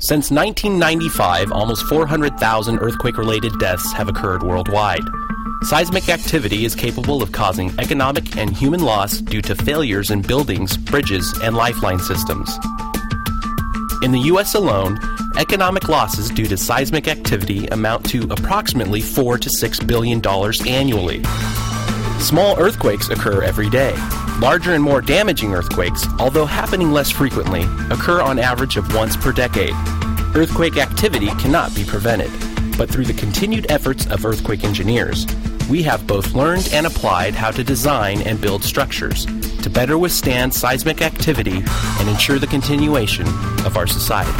Since 1995, almost 400,000 earthquake related deaths have occurred worldwide. Seismic activity is capable of causing economic and human loss due to failures in buildings, bridges, and lifeline systems. In the U.S. alone, economic losses due to seismic activity amount to approximately 4 to 6 billion dollars annually. Small earthquakes occur every day. Larger and more damaging earthquakes, although happening less frequently, occur on average of once per decade. Earthquake activity cannot be prevented, but through the continued efforts of earthquake engineers, we have both learned and applied how to design and build structures to better withstand seismic activity and ensure the continuation of our society.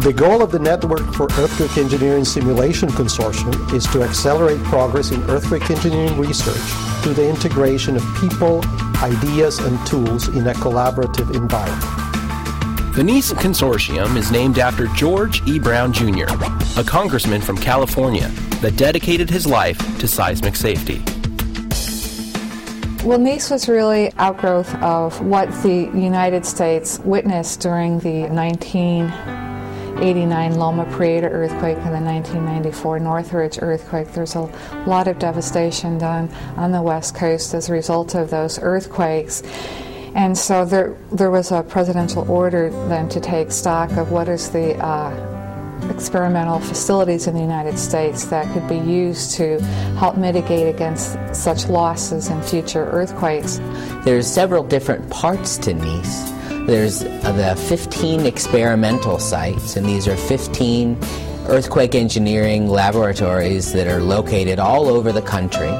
The goal of the Network for Earthquake Engineering Simulation Consortium is to accelerate progress in earthquake engineering research through the integration of people, ideas, and tools in a collaborative environment. The NEES Consortium is named after George E. Brown Jr., a congressman from California that dedicated his life to seismic safety. Well, NEES was really outgrowth of what the United States witnessed during the 1989 Loma Prieta earthquake and the 1994 Northridge earthquake. There's a lot of devastation done on the West Coast as a result of those earthquakes. And so there, there was a presidential order then to take stock of what is the uh, experimental facilities in the United States that could be used to help mitigate against such losses in future earthquakes. There's several different parts to NEES. There's the 15 experimental sites, and these are 15 earthquake engineering laboratories that are located all over the country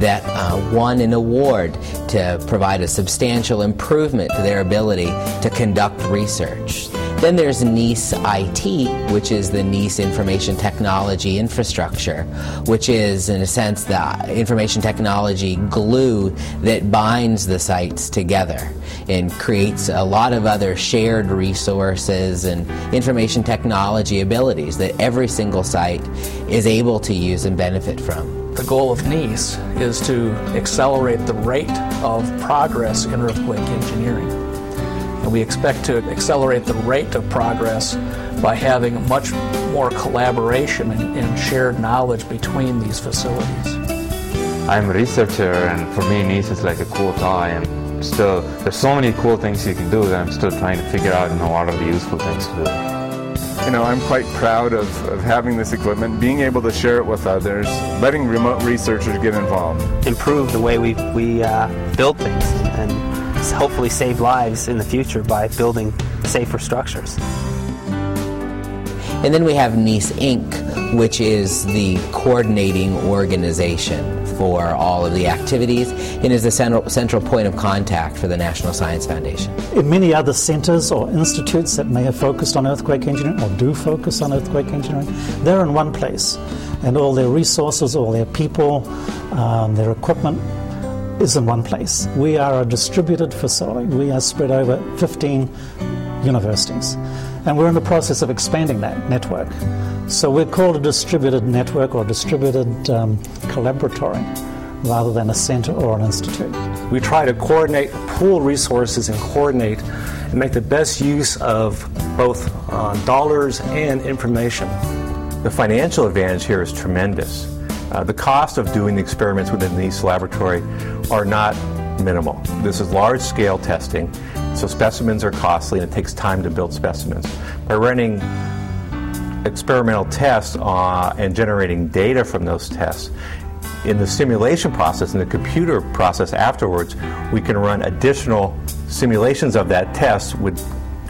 that uh, won an award to provide a substantial improvement to their ability to conduct research. Then there's NEES IT, which is the NEES Information Technology Infrastructure, which is, in a sense, the information technology glue that binds the sites together and creates a lot of other shared resources and information technology abilities that every single site is able to use and benefit from. The goal of NEES is to accelerate the rate of progress in earthquake engineering. And we expect to accelerate the rate of progress by having much more collaboration and, and shared knowledge between these facilities. I'm a researcher, and for me, NEES is like a cool. And still, there's so many cool things you can do that I'm still trying to figure out you know, what are the useful things to do. You know, I'm quite proud of, of having this equipment, being able to share it with others, letting remote researchers get involved. Improve the way we, we uh, build things and hopefully save lives in the future by building safer structures. And then we have NEES Inc., which is the coordinating organization for all of the activities and is the central, central point of contact for the National Science Foundation. In many other centers or institutes that may have focused on earthquake engineering or do focus on earthquake engineering, they're in one place. And all their resources, all their people, um, their equipment is in one place. We are a distributed facility. We are spread over 15 universities. And we're in the process of expanding that network. So we're called a distributed network or distributed um, collaboratory rather than a center or an institute. We try to coordinate, pool resources, and coordinate and make the best use of both uh, dollars and information. The financial advantage here is tremendous. Uh, the cost of doing the experiments within the NEES laboratory are not minimal. This is large scale testing, so specimens are costly and it takes time to build specimens. By running experimental tests uh, and generating data from those tests, in the simulation process, in the computer process afterwards, we can run additional simulations of that test with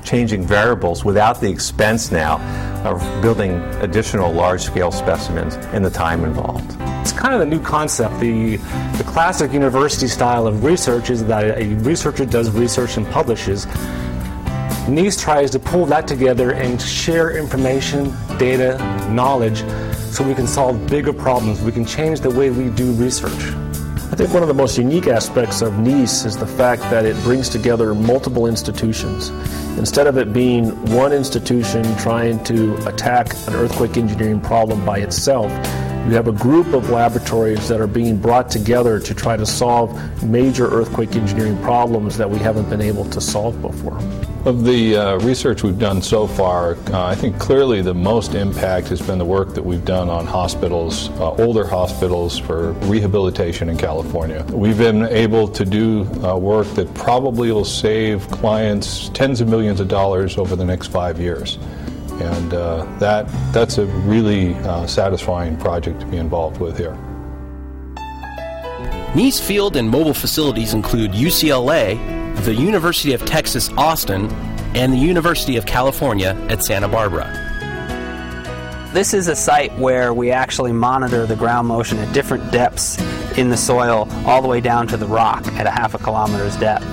changing variables without the expense now of building additional large scale specimens and the time involved. Kind of a new concept. The, the classic university style of research is that a researcher does research and publishes. NEES tries to pull that together and share information, data, knowledge so we can solve bigger problems. We can change the way we do research. I think one of the most unique aspects of NEES is the fact that it brings together multiple institutions. Instead of it being one institution trying to attack an earthquake engineering problem by itself, you have a group of laboratories that are being brought together to try to solve major earthquake engineering problems that we haven't been able to solve before. Of the uh, research we've done so far, uh, I think clearly the most impact has been the work that we've done on hospitals, uh, older hospitals for rehabilitation in California. We've been able to do uh, work that probably will save clients tens of millions of dollars over the next five years. And uh, that, that's a really uh, satisfying project to be involved with here. NEES field and mobile facilities include UCLA, the University of Texas Austin, and the University of California at Santa Barbara. This is a site where we actually monitor the ground motion at different depths in the soil, all the way down to the rock at a half a kilometer's depth.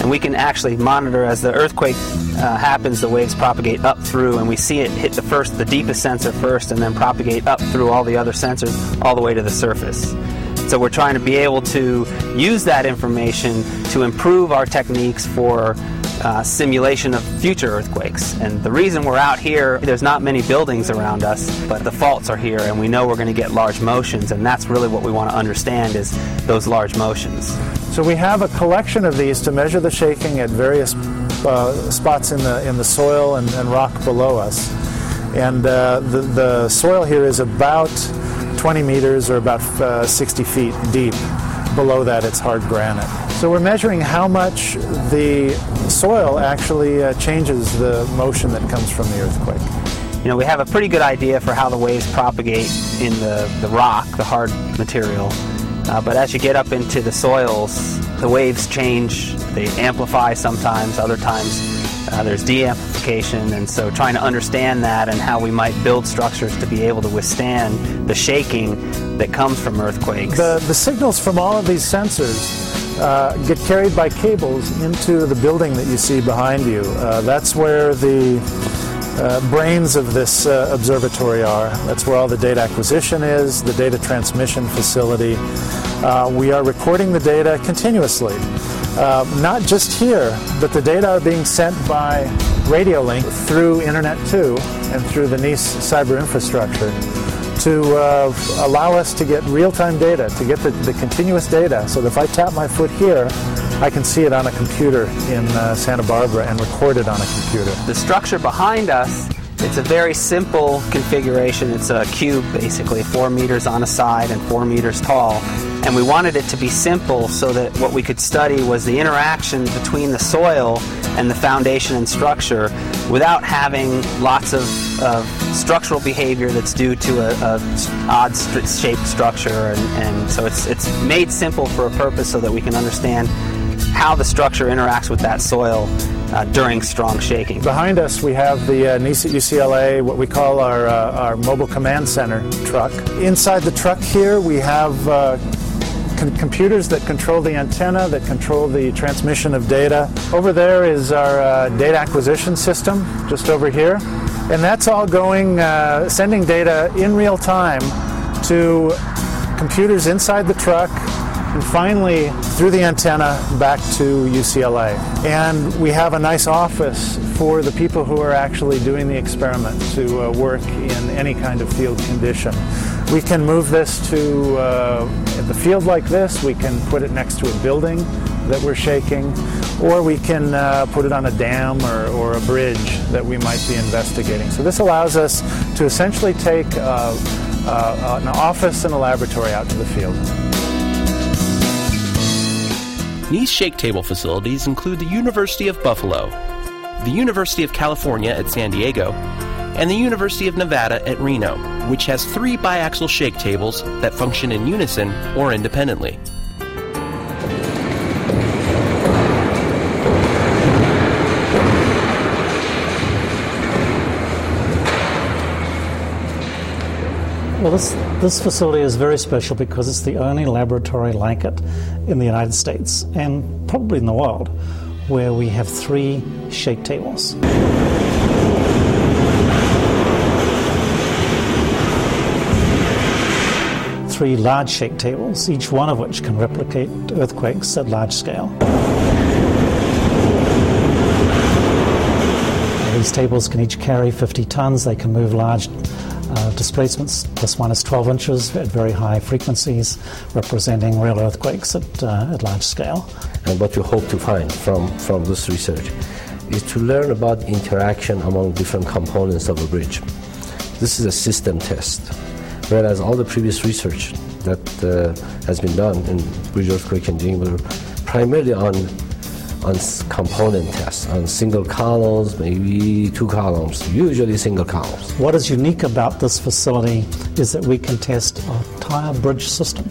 And we can actually monitor as the earthquake uh, happens, the waves propagate up through, and we see it hit the first, the deepest sensor first, and then propagate up through all the other sensors all the way to the surface. So we're trying to be able to use that information to improve our techniques for uh, simulation of future earthquakes. And the reason we're out here, there's not many buildings around us, but the faults are here, and we know we're going to get large motions, and that's really what we want to understand is those large motions. So we have a collection of these to measure the shaking at various uh, spots in the in the soil and, and rock below us. And uh, the, the soil here is about 20 meters or about uh, 60 feet deep. Below that, it's hard granite. So we're measuring how much the soil actually uh, changes the motion that comes from the earthquake. You know, we have a pretty good idea for how the waves propagate in the, the rock, the hard material. Uh, but as you get up into the soils, the waves change. They amplify sometimes, other times uh, there's de-amplification, and so trying to understand that and how we might build structures to be able to withstand the shaking that comes from earthquakes. The, the signals from all of these sensors uh, get carried by cables into the building that you see behind you. Uh, that's where the uh, brains of this uh, observatory are. That's where all the data acquisition is, the data transmission facility. Uh, we are recording the data continuously. Uh, not just here, but the data are being sent by radio link through Internet 2 and through the NEES cyber infrastructure to uh, allow us to get real-time data, to get the, the, continuous data, so that if I tap my foot here, I can see it on a computer in uh, Santa Barbara and record it on a computer. The structure behind us it's a very simple configuration. It's a cube, basically, four meters on a side and four meters tall. And we wanted it to be simple so that what we could study was the interaction between the soil and the foundation and structure without having lots of, of structural behavior that's due to a, a odd st- shaped structure. And, and so it's, it's made simple for a purpose so that we can understand how the structure interacts with that soil uh, during strong shaking. Behind us, we have the uh, NEES at UCLA, what we call our, uh, our mobile command center truck. Inside the truck here, we have uh, com- computers that control the antenna, that control the transmission of data. Over there is our uh, data acquisition system, just over here. And that's all going, uh, sending data in real time to computers inside the truck and finally through the antenna back to UCLA. And we have a nice office for the people who are actually doing the experiment to uh, work in any kind of field condition. We can move this to uh, the field like this, we can put it next to a building that we're shaking, or we can uh, put it on a dam or, or, a bridge that we might be investigating. So this allows us to essentially take uh, uh, an office and a laboratory out to the field. These shake table facilities include the University of Buffalo, the University of California at San Diego, and the University of Nevada at Reno, which has three biaxial shake tables that function in unison or independently. Well, this, this facility is very special because it's the only laboratory like it in the United States and probably in the world where we have three shake tables. Three large shake tables, each one of which can replicate earthquakes at large scale. These tables can each carry 50 tons, they can move large uh, displacements. This one is 12 inches at very high frequencies, representing real earthquakes at, uh, at large scale. And what you hope to find from, from this research is to learn about interaction among different components of a bridge. This is a system test, whereas all the previous research that uh, has been done in bridge earthquake engineering were primarily on on component tests, on single columns, maybe two columns, usually single columns. What is unique about this facility is that we can test an entire bridge system.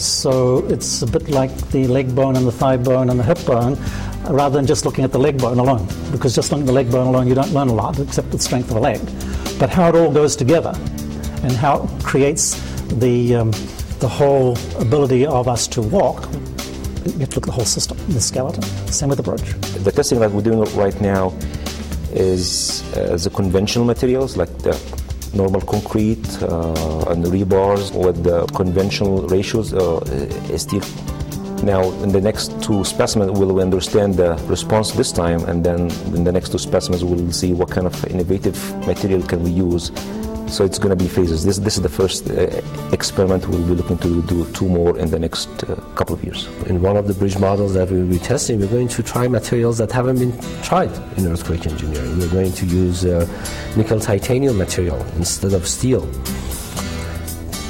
So it's a bit like the leg bone and the thigh bone and the hip bone, rather than just looking at the leg bone alone. Because just looking at the leg bone alone, you don't learn a lot except the strength of the leg. But how it all goes together and how it creates the, um, the whole ability of us to walk you have to look at the whole system, the skeleton. Same with the bridge. The testing that we're doing right now is uh, the conventional materials like the normal concrete uh, and the rebars with the conventional ratios uh, steel. Now, in the next two specimens, we'll understand the response this time, and then in the next two specimens, we'll see what kind of innovative material can we use so it's going to be phases. This, this is the first uh, experiment. We'll be looking to do two more in the next uh, couple of years. In one of the bridge models that we will be testing, we're going to try materials that haven't been tried in earthquake engineering. We're going to use uh, nickel titanium material instead of steel.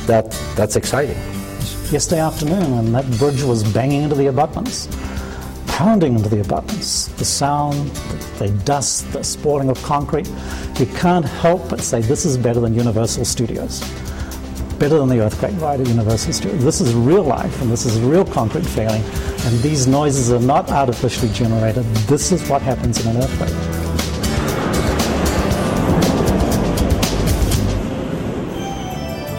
That, that's exciting. Yesterday afternoon, and that bridge was banging into the abutments pounding into the abutments. The sound, the dust, the spalling of concrete. You can't help but say this is better than Universal Studios. Better than the earthquake ride at Universal Studios. This is real life and this is real concrete failing. And these noises are not artificially generated. This is what happens in an earthquake.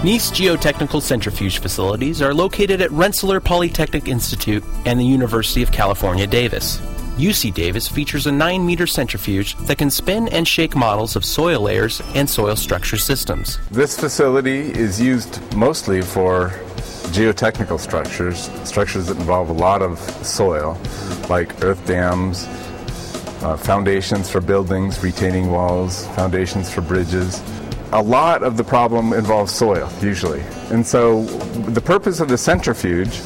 NEES geotechnical centrifuge facilities are located at Rensselaer Polytechnic Institute and the University of California, Davis. UC Davis features a 9 meter centrifuge that can spin and shake models of soil layers and soil structure systems. This facility is used mostly for geotechnical structures, structures that involve a lot of soil, like earth dams, uh, foundations for buildings, retaining walls, foundations for bridges a lot of the problem involves soil, usually. And so the purpose of the centrifuge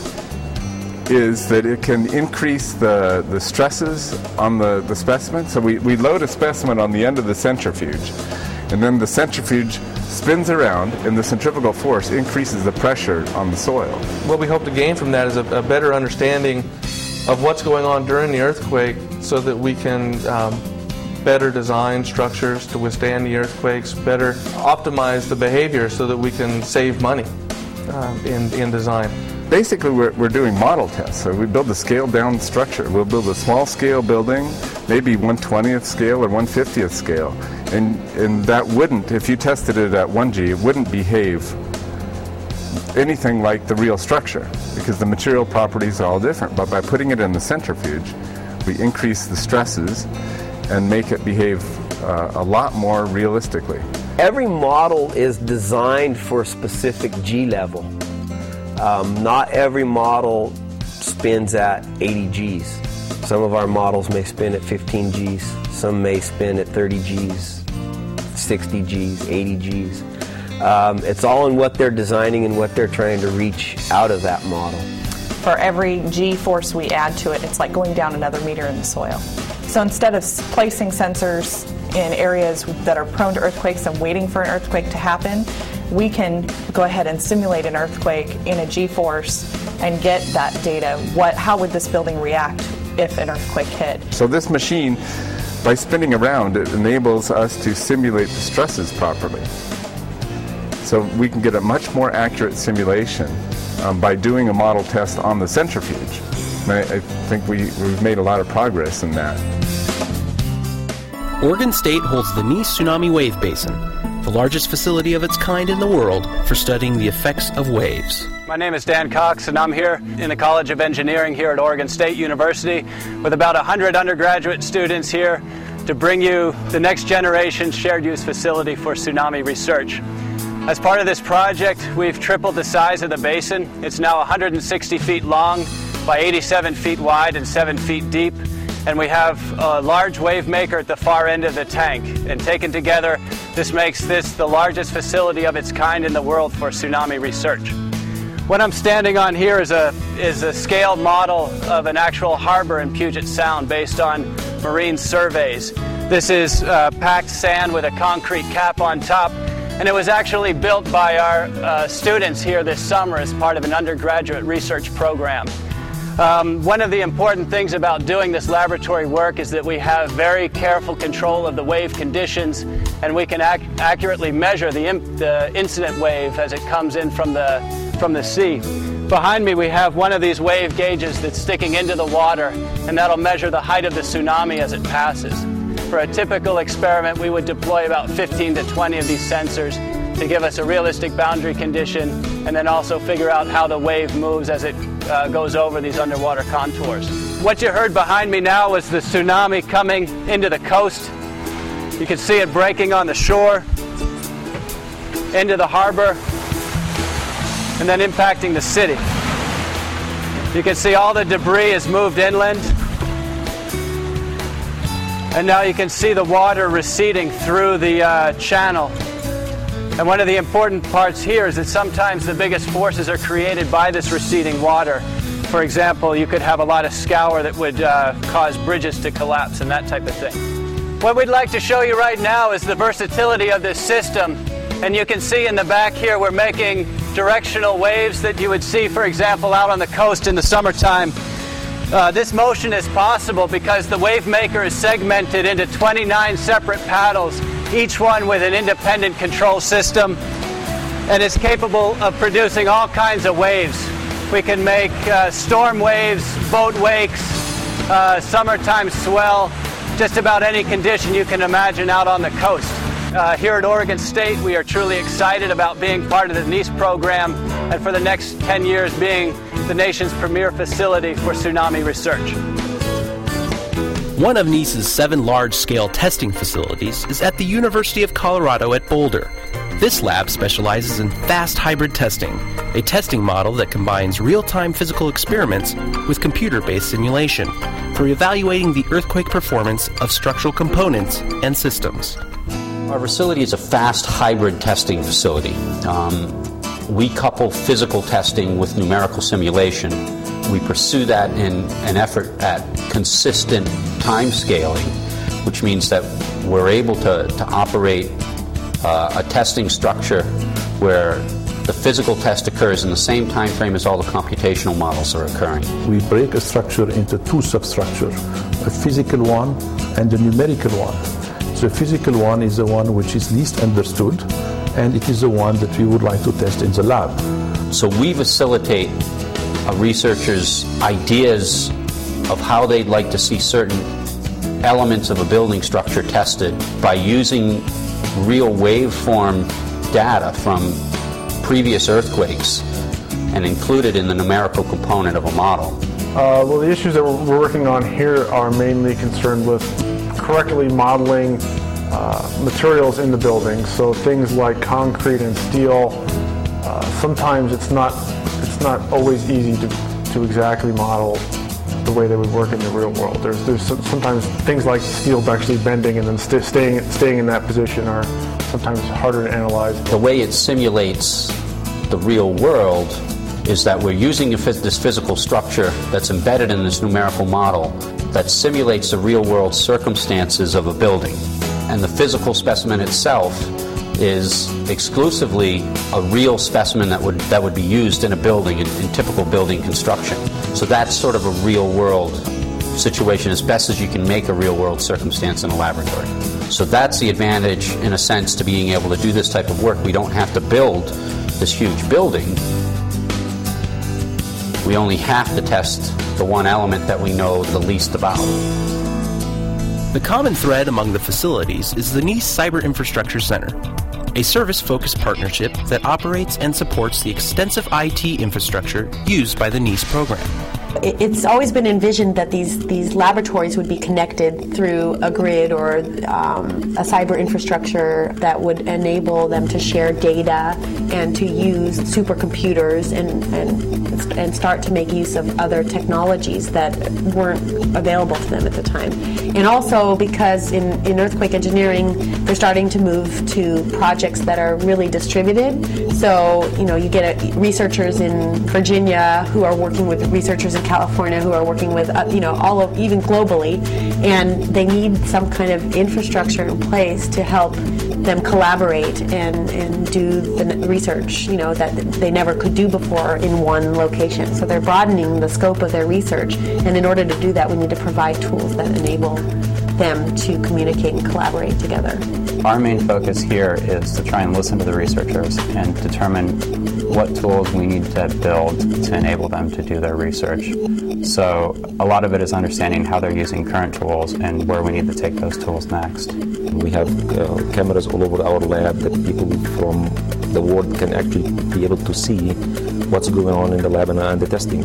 is that it can increase the, the stresses on the, the specimen. So we, we load a specimen on the end of the centrifuge, and then the centrifuge spins around, and the centrifugal force increases the pressure on the soil. What we hope to gain from that is a, a better understanding of what's going on during the earthquake so that we can um, better design structures to withstand the earthquakes, better optimize the behavior so that we can save money uh, in, in design. Basically, we're, we're doing model tests. So we build a scaled down structure. We'll build a small scale building, maybe 120th scale or 150th scale. And, and that wouldn't, if you tested it at 1G, it wouldn't behave anything like the real structure because the material properties are all different. But by putting it in the centrifuge, we increase the stresses and make it behave uh, a lot more realistically. Every model is designed for a specific G level. Um, not every model spins at 80 Gs. Some of our models may spin at 15 Gs, some may spin at 30 Gs, 60 Gs, 80 Gs. Um, it's all in what they're designing and what they're trying to reach out of that model. For every G force we add to it, it's like going down another meter in the soil. So instead of placing sensors in areas that are prone to earthquakes and waiting for an earthquake to happen, we can go ahead and simulate an earthquake in a G-force and get that data. What, how would this building react if an earthquake hit? So this machine, by spinning around, it enables us to simulate the stresses properly. So we can get a much more accurate simulation um, by doing a model test on the centrifuge. I, I think we, we've made a lot of progress in that. Oregon State holds the NEES Tsunami Wave Basin, the largest facility of its kind in the world for studying the effects of waves. My name is Dan Cox, and I'm here in the College of Engineering here at Oregon State University with about 100 undergraduate students here to bring you the next generation shared use facility for tsunami research. As part of this project, we've tripled the size of the basin. It's now 160 feet long by 87 feet wide and 7 feet deep. And we have a large wave maker at the far end of the tank. And taken together, this makes this the largest facility of its kind in the world for tsunami research. What I'm standing on here is a, is a scaled model of an actual harbor in Puget Sound based on marine surveys. This is uh, packed sand with a concrete cap on top, and it was actually built by our uh, students here this summer as part of an undergraduate research program. Um, one of the important things about doing this laboratory work is that we have very careful control of the wave conditions and we can ac- accurately measure the, the incident wave as it comes in from the from the sea. Behind me, we have one of these wave gauges that's sticking into the water, and that'll measure the height of the tsunami as it passes. For a typical experiment, we would deploy about 15 to 20 of these sensors to give us a realistic boundary condition and then also figure out how the wave moves as it uh, goes over these underwater contours. What you heard behind me now was the tsunami coming into the coast. You can see it breaking on the shore, into the harbor, and then impacting the city. You can see all the debris has moved inland. And now you can see the water receding through the uh, channel. And one of the important parts here is that sometimes the biggest forces are created by this receding water. For example, you could have a lot of scour that would uh, cause bridges to collapse and that type of thing. What we'd like to show you right now is the versatility of this system. And you can see in the back here we're making directional waves that you would see, for example, out on the coast in the summertime. Uh, this motion is possible because the wave maker is segmented into 29 separate paddles, each one with an independent control system, and is capable of producing all kinds of waves. We can make uh, storm waves, boat wakes, uh, summertime swell, just about any condition you can imagine out on the coast. Uh, here at Oregon State, we are truly excited about being part of the NEES program and for the next 10 years being the nation's premier facility for tsunami research. One of NEES's seven large scale testing facilities is at the University of Colorado at Boulder. This lab specializes in fast hybrid testing, a testing model that combines real time physical experiments with computer based simulation for evaluating the earthquake performance of structural components and systems. Our facility is a fast hybrid testing facility. Um, we couple physical testing with numerical simulation. We pursue that in an effort at consistent time scaling, which means that we're able to, to operate uh, a testing structure where the physical test occurs in the same time frame as all the computational models are occurring. We break a structure into two substructures, a physical one and a numerical one. The physical one is the one which is least understood, and it is the one that we would like to test in the lab. So we facilitate a researcher's ideas of how they'd like to see certain elements of a building structure tested by using real waveform data from previous earthquakes and included in the numerical component of a model. Uh, well, the issues that we're working on here are mainly concerned with correctly modeling uh, materials in the building. So things like concrete and steel. Uh, sometimes it's not not always easy to, to exactly model the way they would work in the real world. There's there's sometimes things like steel actually bending and then st- staying staying in that position are sometimes harder to analyze. The way it simulates the real world is that we're using this physical structure that's embedded in this numerical model that simulates the real world circumstances of a building. And the physical specimen itself is exclusively a real specimen that would, that would be used in a building, in, in typical building construction. So that's sort of a real world situation as best as you can make a real world circumstance in a laboratory. So that's the advantage, in a sense, to being able to do this type of work. We don't have to build this huge building we only have to test the one element that we know the least about. The common thread among the facilities is the NEES Cyber Infrastructure Center, a service focused partnership that operates and supports the extensive IT infrastructure used by the NEES program. It's always been envisioned that these, these laboratories would be connected through a grid or um, a cyber infrastructure that would enable them to share data and to use supercomputers and, and, and start to make use of other technologies that weren't available to them at the time. And also because in, in earthquake engineering, they're starting to move to projects that are really distributed. So, you know, you get a, researchers in Virginia who are working with researchers in California who are working with, uh, you know, all of, even globally, and they need some kind of infrastructure in place to help them collaborate and, and do the research, you know, that they never could do before in one location. So they're broadening the scope of their research, and in order to do that, we need to provide tools that enable them to communicate and collaborate together. Our main focus here is to try and listen to the researchers and determine what tools we need to build to enable them to do their research. So a lot of it is understanding how they're using current tools and where we need to take those tools next. We have uh, cameras all over our lab that people from the world can actually be able to see what's going on in the lab uh, and the testing.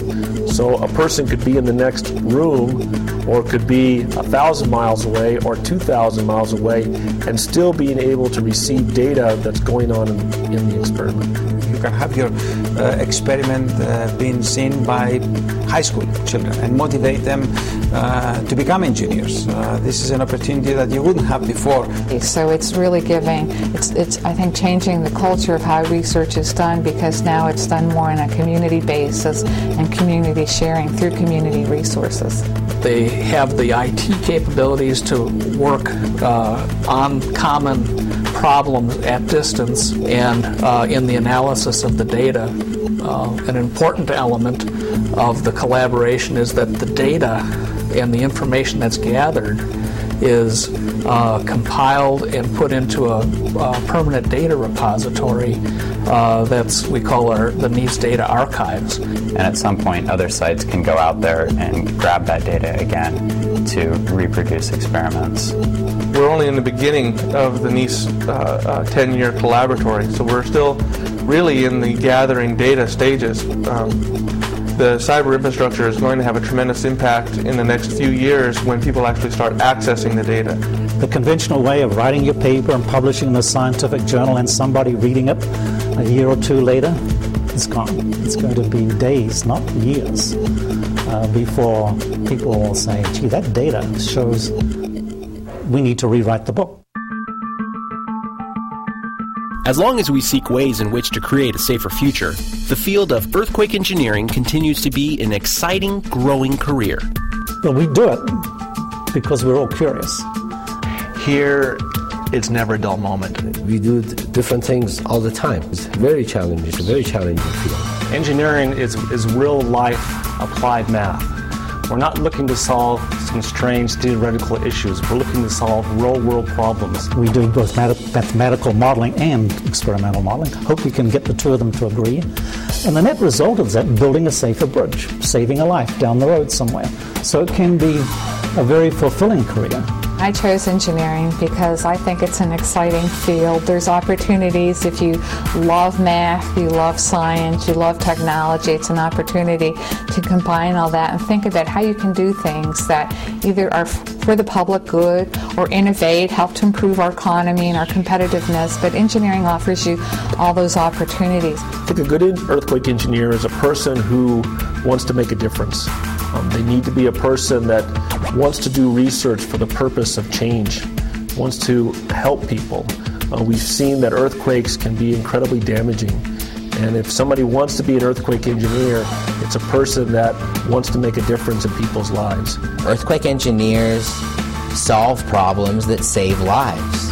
So a person could be in the next room or could be a thousand miles away or 2,000 miles away and still being able to receive data that's going on in, in the experiment you can have your uh, experiment uh, being seen by high school children and motivate them uh, to become engineers. Uh, this is an opportunity that you wouldn't have before. So it's really giving, it's, it's I think changing the culture of how research is done because now it's done more on a community basis and community sharing through community resources. They have the IT capabilities to work uh, on common problems at distance and uh, in the analysis of the data. Uh, an important element of the collaboration is that the data and the information that's gathered is uh, compiled and put into a, a permanent data repository uh, that's we call our the NEES data archives. And at some point, other sites can go out there and grab that data again to reproduce experiments. We're only in the beginning of the NEES uh, 10-year uh, collaboratory, so we're still really in the gathering data stages. Um, the cyber infrastructure is going to have a tremendous impact in the next few years when people actually start accessing the data. The conventional way of writing your paper and publishing in a scientific journal and somebody reading it a year or two later is gone. It's going to be days, not years, uh, before people will say, gee, that data shows we need to rewrite the book. As long as we seek ways in which to create a safer future, the field of earthquake engineering continues to be an exciting, growing career. Well, we do it because we're all curious. Here, it's never a dull moment. We do different things all the time. It's very challenging. It's a very challenging field. Engineering is, is real life applied math. We're not looking to solve some strange theoretical issues. We're looking to solve real world problems. We do both mathematical modeling and experimental modeling. Hope we can get the two of them to agree. And the net result is that building a safer bridge, saving a life down the road somewhere. So it can be a very fulfilling career. I chose engineering because I think it's an exciting field. There's opportunities if you love math, you love science, you love technology. It's an opportunity to combine all that and think about how you can do things that either are for the public good or innovate, help to improve our economy and our competitiveness. But engineering offers you all those opportunities. I think a good earthquake engineer is a person who wants to make a difference. Um, they need to be a person that wants to do research for the purpose of change, wants to help people. Uh, we've seen that earthquakes can be incredibly damaging. And if somebody wants to be an earthquake engineer, it's a person that wants to make a difference in people's lives. Earthquake engineers solve problems that save lives.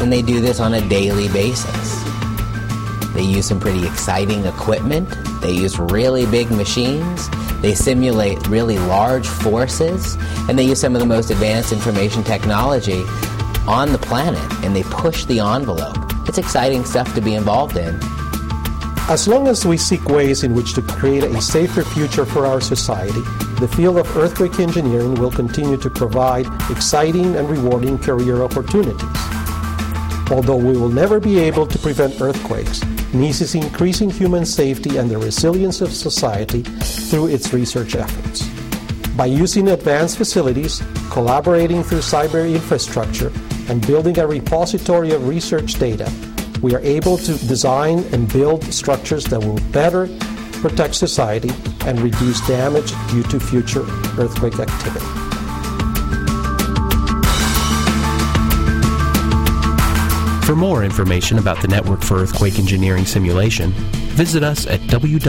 And they do this on a daily basis. They use some pretty exciting equipment. They use really big machines. They simulate really large forces, and they use some of the most advanced information technology on the planet, and they push the envelope. It's exciting stuff to be involved in. As long as we seek ways in which to create a safer future for our society, the field of earthquake engineering will continue to provide exciting and rewarding career opportunities. Although we will never be able to prevent earthquakes, Is increasing human safety and the resilience of society through its research efforts. By using advanced facilities, collaborating through cyber infrastructure, and building a repository of research data, we are able to design and build structures that will better protect society and reduce damage due to future earthquake activity. For more information about the Network for Earthquake Engineering Simulation, visit us at www.nees.org.